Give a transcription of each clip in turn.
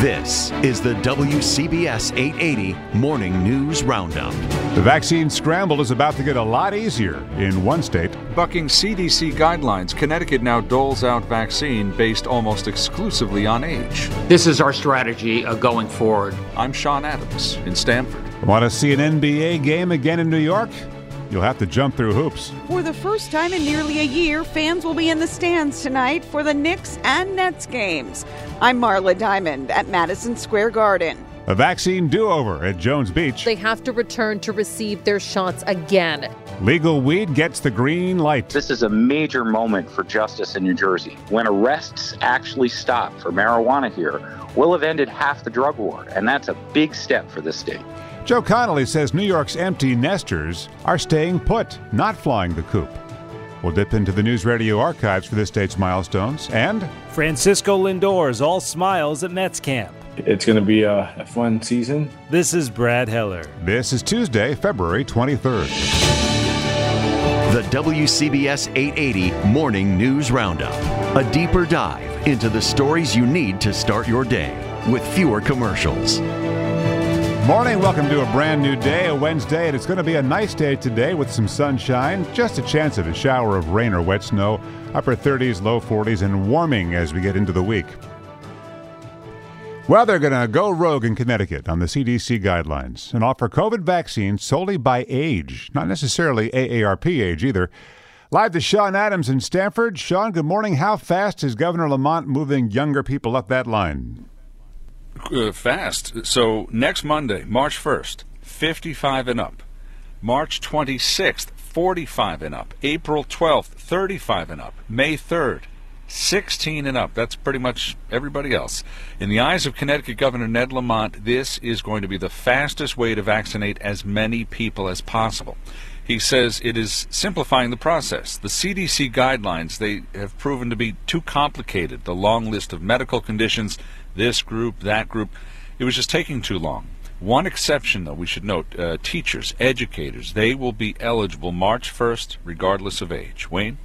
This is the WCBS 880 Morning News Roundup. The vaccine scramble is about to get a lot easier in one state. Bucking CDC guidelines, Connecticut now doles out vaccine based almost exclusively on age. This is our strategy uh, going forward. I'm Sean Adams in Stamford. Want to see an NBA game again in New York? You'll have to jump through hoops. For the first time in nearly a year, fans will be in the stands tonight for the Knicks and Nets games. I'm Marla Diamond at Madison Square Garden. A vaccine do over at Jones Beach. They have to return to receive their shots again. Legal weed gets the green light. This is a major moment for justice in New Jersey. When arrests actually stop for marijuana here, we'll have ended half the drug war, and that's a big step for the state. Joe Connolly says New York's empty nesters are staying put, not flying the coop. We'll dip into the News Radio archives for this state's milestones and Francisco Lindor's all smiles at Mets camp. It's going to be a, a fun season. This is Brad Heller. This is Tuesday, February 23rd. The WCBS 880 Morning News Roundup. A deeper dive into the stories you need to start your day with fewer commercials. Morning, welcome to a brand new day, a Wednesday, and it's going to be a nice day today with some sunshine, just a chance of a shower of rain or wet snow, upper 30s, low 40s, and warming as we get into the week. Well, they're going to go rogue in Connecticut on the CDC guidelines and offer COVID vaccines solely by age, not necessarily AARP age either. Live to Sean Adams in Stamford. Sean, good morning. How fast is Governor Lamont moving younger people up that line? Uh, fast. So next Monday, March 1st, 55 and up. March 26th, 45 and up. April 12th, 35 and up. May 3rd, 16 and up. That's pretty much everybody else. In the eyes of Connecticut Governor Ned Lamont, this is going to be the fastest way to vaccinate as many people as possible. He says it is simplifying the process. The CDC guidelines, they have proven to be too complicated. The long list of medical conditions, this group, that group, it was just taking too long. One exception, though, we should note uh, teachers, educators, they will be eligible March 1st, regardless of age. Wayne?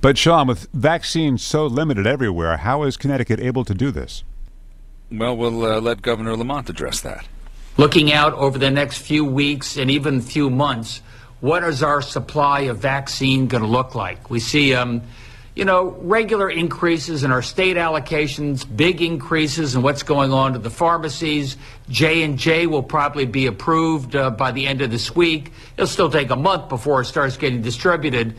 But, Sean, with vaccines so limited everywhere, how is Connecticut able to do this? Well, we'll uh, let Governor Lamont address that. Looking out over the next few weeks and even few months, what is our supply of vaccine going to look like? We see, um, you know, regular increases in our state allocations, big increases in what's going on to the pharmacies. J and J will probably be approved uh, by the end of this week. It'll still take a month before it starts getting distributed,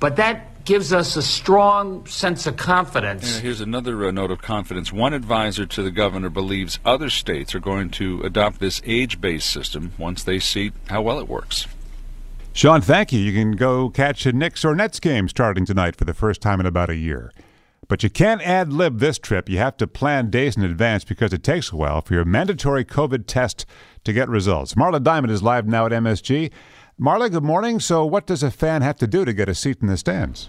but that gives us a strong sense of confidence. Yeah, here's another uh, note of confidence. One advisor to the governor believes other states are going to adopt this age-based system once they see how well it works. Sean, thank you. You can go catch a Knicks or Nets game starting tonight for the first time in about a year. But you can't ad lib this trip. You have to plan days in advance because it takes a while for your mandatory COVID test to get results. Marla Diamond is live now at MSG. Marla, good morning. So, what does a fan have to do to get a seat in the stands?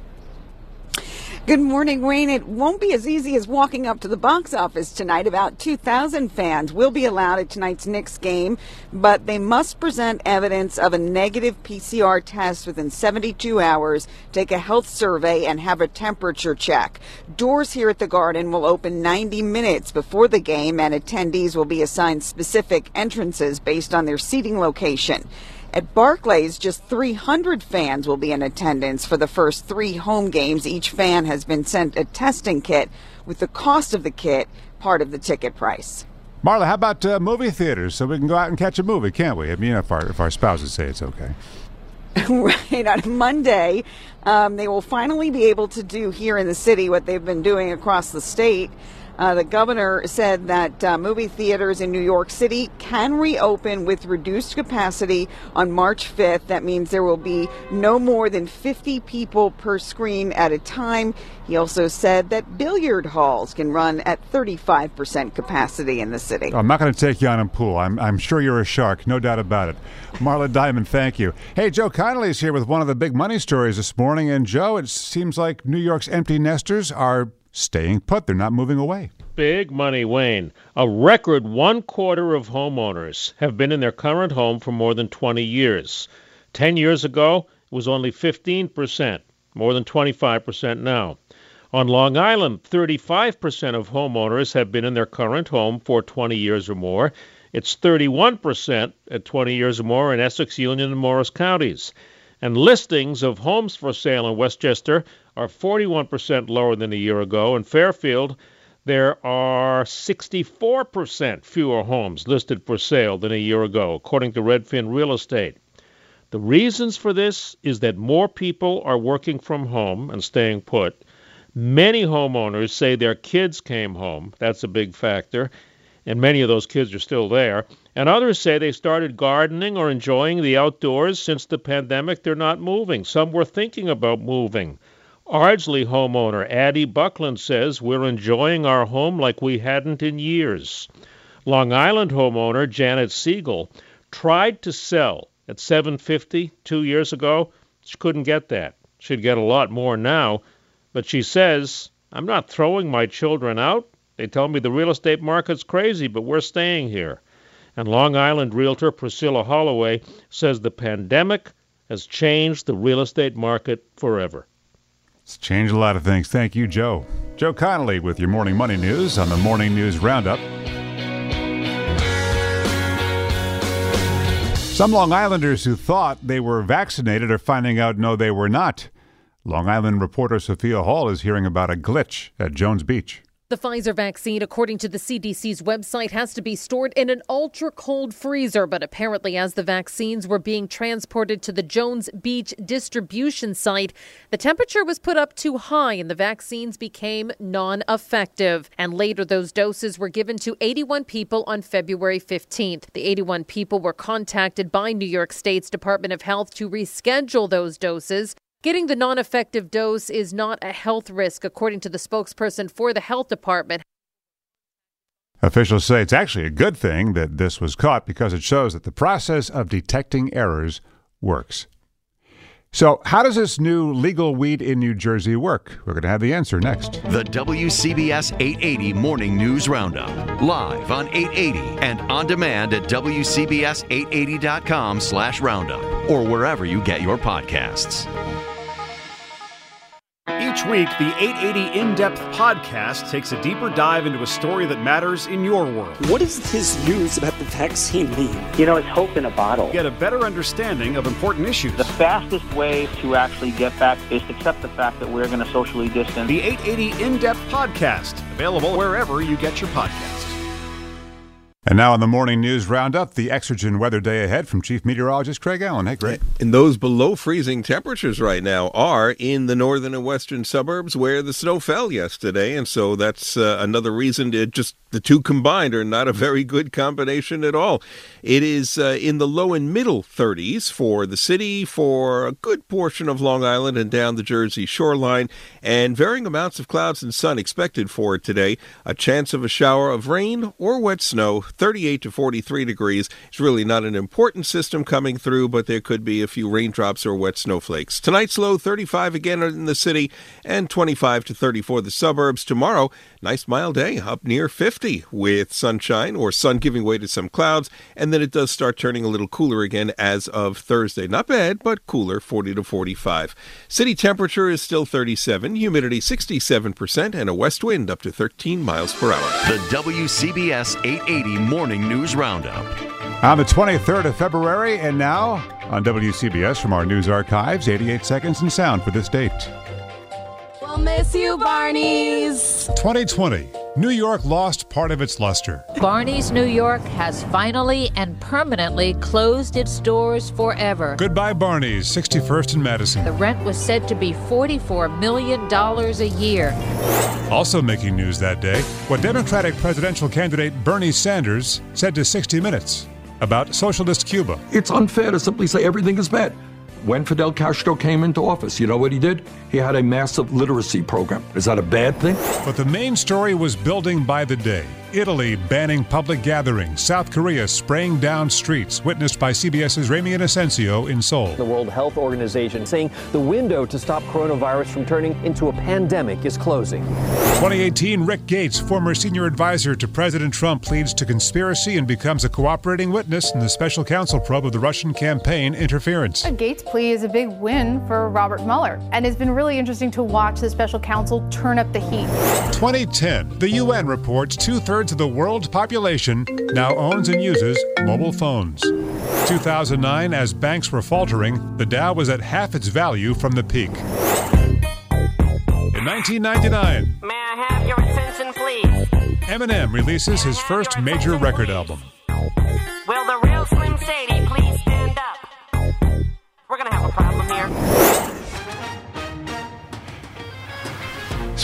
Good morning, Wayne. It won't be as easy as walking up to the box office tonight. About 2,000 fans will be allowed at tonight's Knicks game, but they must present evidence of a negative PCR test within 72 hours, take a health survey, and have a temperature check. Doors here at the Garden will open 90 minutes before the game, and attendees will be assigned specific entrances based on their seating location. At Barclays, just 300 fans will be in attendance for the first three home games. Each fan has been sent a testing kit with the cost of the kit part of the ticket price. Marla, how about uh, movie theaters so we can go out and catch a movie, can't we? I mean, if our, if our spouses say it's okay. right on Monday, um, they will finally be able to do here in the city what they've been doing across the state. Uh, the governor said that uh, movie theaters in New York City can reopen with reduced capacity on March 5th. That means there will be no more than 50 people per screen at a time. He also said that billiard halls can run at 35% capacity in the city. Oh, I'm not going to take you on a pool. I'm, I'm sure you're a shark, no doubt about it. Marla Diamond, thank you. Hey, Joe Connolly is here with one of the big money stories this morning. And, Joe, it seems like New York's empty nesters are staying put. They're not moving away. Big money, Wayne. A record one quarter of homeowners have been in their current home for more than 20 years. Ten years ago, it was only 15%, more than 25% now. On Long Island, 35% of homeowners have been in their current home for 20 years or more. It's 31% at 20 years or more in Essex, Union, and Morris counties. And listings of homes for sale in Westchester are 41% lower than a year ago. In Fairfield, there are 64% fewer homes listed for sale than a year ago, according to Redfin Real Estate. The reasons for this is that more people are working from home and staying put. Many homeowners say their kids came home. That's a big factor. And many of those kids are still there. And others say they started gardening or enjoying the outdoors since the pandemic. They're not moving. Some were thinking about moving. Ardsley homeowner Addie Buckland says we're enjoying our home like we hadn't in years. Long Island homeowner Janet Siegel tried to sell at 750 two years ago. She couldn't get that. She'd get a lot more now, but she says, I'm not throwing my children out. They tell me the real estate market's crazy, but we're staying here. And Long Island realtor Priscilla Holloway says the pandemic has changed the real estate market forever. It's changed a lot of things. Thank you, Joe. Joe Connolly with your morning money news on the Morning News Roundup. Some Long Islanders who thought they were vaccinated are finding out no, they were not. Long Island reporter Sophia Hall is hearing about a glitch at Jones Beach. The Pfizer vaccine, according to the CDC's website, has to be stored in an ultra cold freezer. But apparently, as the vaccines were being transported to the Jones Beach distribution site, the temperature was put up too high and the vaccines became non effective. And later, those doses were given to 81 people on February 15th. The 81 people were contacted by New York State's Department of Health to reschedule those doses. Getting the non effective dose is not a health risk, according to the spokesperson for the health department. Officials say it's actually a good thing that this was caught because it shows that the process of detecting errors works. So, how does this new legal weed in New Jersey work? We're going to have the answer next. The WCBS 880 Morning News Roundup, live on 880 and on demand at WCBS880.com slash roundup or wherever you get your podcasts. Each week, the 880 In Depth podcast takes a deeper dive into a story that matters in your world. What does this news about the vaccine mean? You know, it's hope in a bottle. Get a better understanding of important issues. The fastest way to actually get back is to accept the fact that we're going to socially distance. The 880 In Depth podcast, available wherever you get your podcasts. And now on the morning news roundup, the Exergen weather day ahead from Chief Meteorologist Craig Allen. Hey, Craig. And those below freezing temperatures right now are in the northern and western suburbs where the snow fell yesterday. And so that's uh, another reason to just the two combined are not a very good combination at all. It is uh, in the low and middle 30s for the city, for a good portion of Long Island and down the Jersey shoreline, and varying amounts of clouds and sun expected for today. A chance of a shower of rain or wet snow 38 to 43 degrees. It's really not an important system coming through, but there could be a few raindrops or wet snowflakes. Tonight's low 35 again in the city and 25 to 34 the suburbs. Tomorrow, nice mild day up near 50 with sunshine or sun giving way to some clouds, and then it does start turning a little cooler again as of Thursday. Not bad, but cooler 40 to 45. City temperature is still 37, humidity 67%, and a west wind up to 13 miles per hour. The WCBS 880 Morning News Roundup. On the 23rd of February, and now on WCBS from our news archives, 88 seconds in sound for this date. We'll miss you, Barney's. 2020. New York lost part of its luster. Barney's New York has finally and permanently closed its doors forever. Goodbye, Barney's, 61st and Madison. The rent was said to be $44 million a year. Also making news that day, what Democratic presidential candidate Bernie Sanders said to 60 Minutes about socialist Cuba. It's unfair to simply say everything is bad. When Fidel Castro came into office, you know what he did? He had a massive literacy program. Is that a bad thing? But the main story was building by the day. Italy banning public gatherings, South Korea spraying down streets, witnessed by CBS's Ramy Inocencio in Seoul. The World Health Organization saying the window to stop coronavirus from turning into a pandemic is closing. 2018, Rick Gates, former senior advisor to President Trump, pleads to conspiracy and becomes a cooperating witness in the special counsel probe of the Russian campaign interference. A Gates plea is a big win for Robert Mueller, and it's been really interesting to watch the special counsel turn up the heat. 2010, the UN reports two thirds thirds of the world's population now owns and uses mobile phones. 2009, as banks were faltering, the Dow was at half its value from the peak. In 1999, May I have your attention, please? Eminem releases his first major record album. Will the real Slim Shady please stand up? We're gonna have a problem here.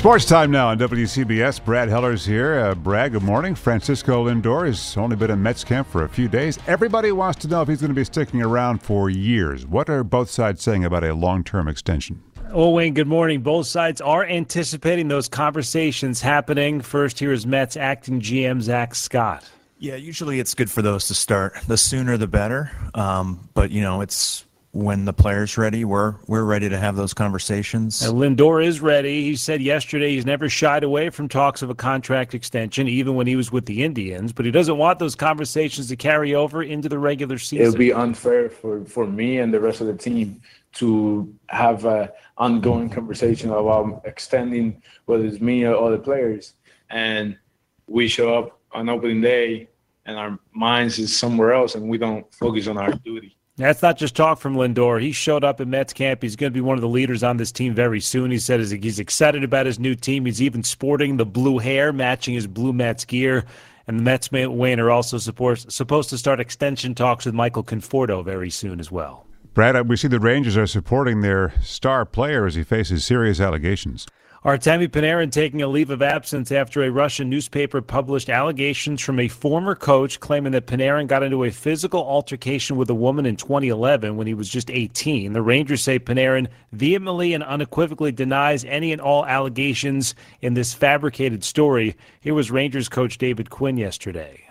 Sports time now on WCBS. Brad Heller's here. Uh, Brad, good morning. Francisco Lindor has only been in Mets camp for a few days. Everybody wants to know if he's going to be sticking around for years. What are both sides saying about a long term extension? Well, Wayne, good morning. Both sides are anticipating those conversations happening. First, here is Mets acting GM Zack Scott. Yeah, usually it's good for those to start. The sooner the better. Um, but, you know, it's when the player's ready, we're we're ready to have those conversations. And Lindor is ready. He said yesterday he's never shied away from talks of a contract extension, even when he was with the Indians. But he doesn't want those conversations to carry over into the regular season. It would be unfair for, for me and the rest of the team to have an ongoing conversation about extending whether it's me or other players, and we show up on opening day and our minds is somewhere else, and we don't focus on our duty. That's not just talk from Lindor. He showed up at Mets camp. He's going to be one of the leaders on this team very soon. He said he's excited about his new team. He's even sporting the blue hair, matching his blue Mets gear. And the Mets, Wayne, are also supposed to start extension talks with Michael Conforto very soon as well. Brad, we see the Rangers are supporting their star player as he faces serious allegations. Artemi Panarin taking a leave of absence after a Russian newspaper published allegations from a former coach claiming that Panarin got into a physical altercation with a woman in 2011 when he was just 18. The Rangers say Panarin vehemently and unequivocally denies any and all allegations in this fabricated story. Here was Rangers coach David Quinn yesterday.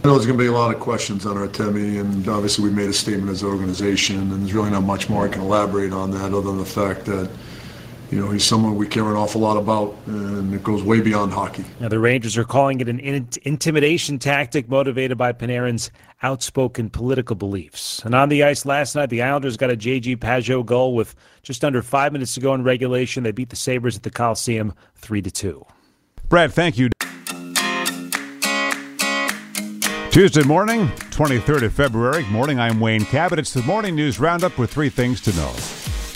I know there's going to be a lot of questions on Artemi, and obviously we made a statement as an organization, and there's really not much more I can elaborate on that other than the fact that you know, he's someone we care an awful lot about, and it goes way beyond hockey. Now, the Rangers are calling it an in- intimidation tactic motivated by Panarin's outspoken political beliefs. And on the ice last night, the Islanders got a JG Pageau goal with just under five minutes to go in regulation. They beat the Sabres at the Coliseum 3 to 2. Brad, thank you. Tuesday morning, 23rd of February. Morning, I'm Wayne Cabot. It's the morning news roundup with three things to know.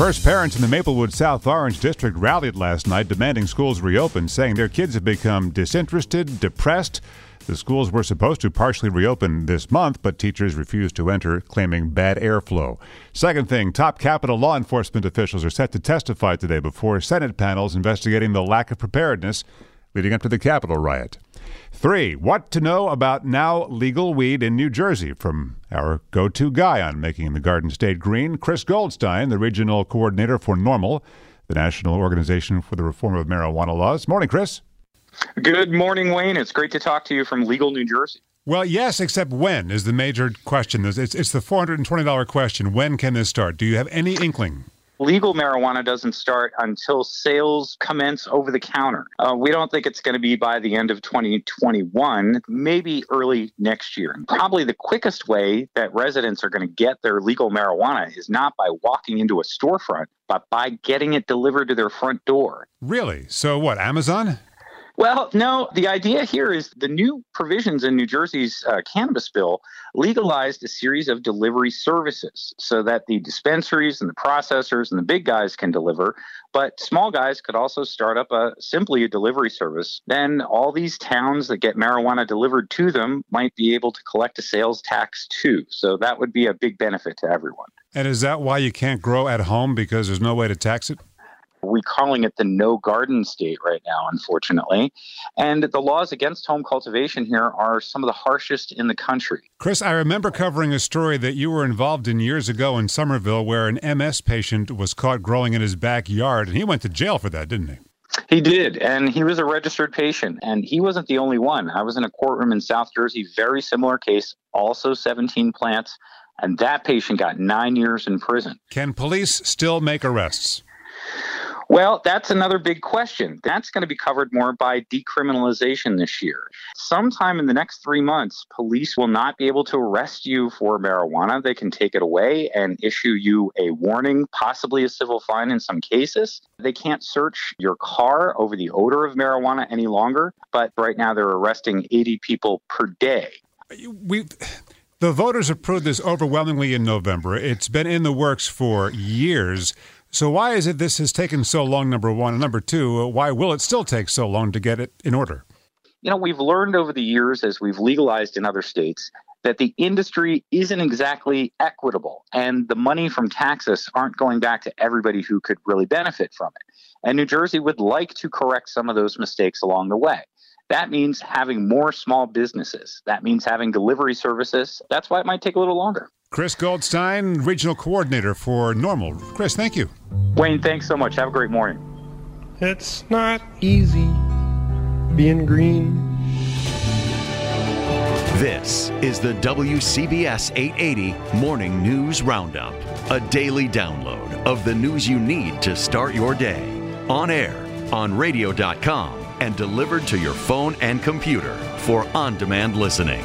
First, parents in the Maplewood South Orange District rallied last night demanding schools reopen, saying their kids have become disinterested, depressed. The schools were supposed to partially reopen this month, but teachers refused to enter, claiming bad airflow. Second thing, top Capitol law enforcement officials are set to testify today before Senate panels investigating the lack of preparedness leading up to the Capitol riot. Three, what to know about now legal weed in New Jersey from our go to guy on making the Garden State green, Chris Goldstein, the regional coordinator for NORML, the National Organization for the Reform of Marijuana Laws. Morning, Chris. Good morning, Wayne. It's great to talk to you from legal New Jersey. Well, yes, except when is the major question. It's, it's the $420 question. When can this start? Do you have any inkling? Legal marijuana doesn't start until sales commence over the counter. Uh, we don't think it's going to be by the end of 2021, maybe early next year. Probably the quickest way that residents are going to get their legal marijuana is not by walking into a storefront, but by getting it delivered to their front door. Really? So what, Amazon? Well, no, the idea here is the new provisions in New Jersey's uh, cannabis bill legalized a series of delivery services so that the dispensaries and the processors and the big guys can deliver, but small guys could also start up a simply a delivery service. Then all these towns that get marijuana delivered to them might be able to collect a sales tax too. So that would be a big benefit to everyone. And is that why you can't grow at home because there's no way to tax it? We're calling it the no garden state right now, unfortunately. And the laws against home cultivation here are some of the harshest in the country. Chris, I remember covering a story that you were involved in years ago in Somerville where an MS patient was caught growing in his backyard, and he went to jail for that, didn't he? He did, and he was a registered patient, and he wasn't the only one. I was in a courtroom in South Jersey, very similar case, also 17 plants, and that patient got nine years in prison. Can police still make arrests? Well, that's another big question. That's going to be covered more by decriminalization this year. Sometime in the next three months, police will not be able to arrest you for marijuana. They can take it away and issue you a warning, possibly a civil fine in some cases. They can't search your car over the odor of marijuana any longer, but right now they're arresting 80 people per day. We. The voters approved this overwhelmingly in November. It's been in the works for years. So why is it this has taken so long, number one? And number two, why will it still take so long to get it in order? You know, we've learned over the years as we've legalized in other states that the industry isn't exactly equitable and the money from taxes aren't going back to everybody who could really benefit from it. And New Jersey would like to correct some of those mistakes along the way. That means having more small businesses. That means having delivery services. That's why it might take a little longer. Chris Goldstein, Regional Coordinator for NORML. Chris, thank you. Wayne, thanks so much. Have a great morning. It's not easy being green. This is the WCBS 880 Morning News Roundup, a daily download of the news you need to start your day. On air, on radio.com, and delivered to your phone and computer for on demand listening.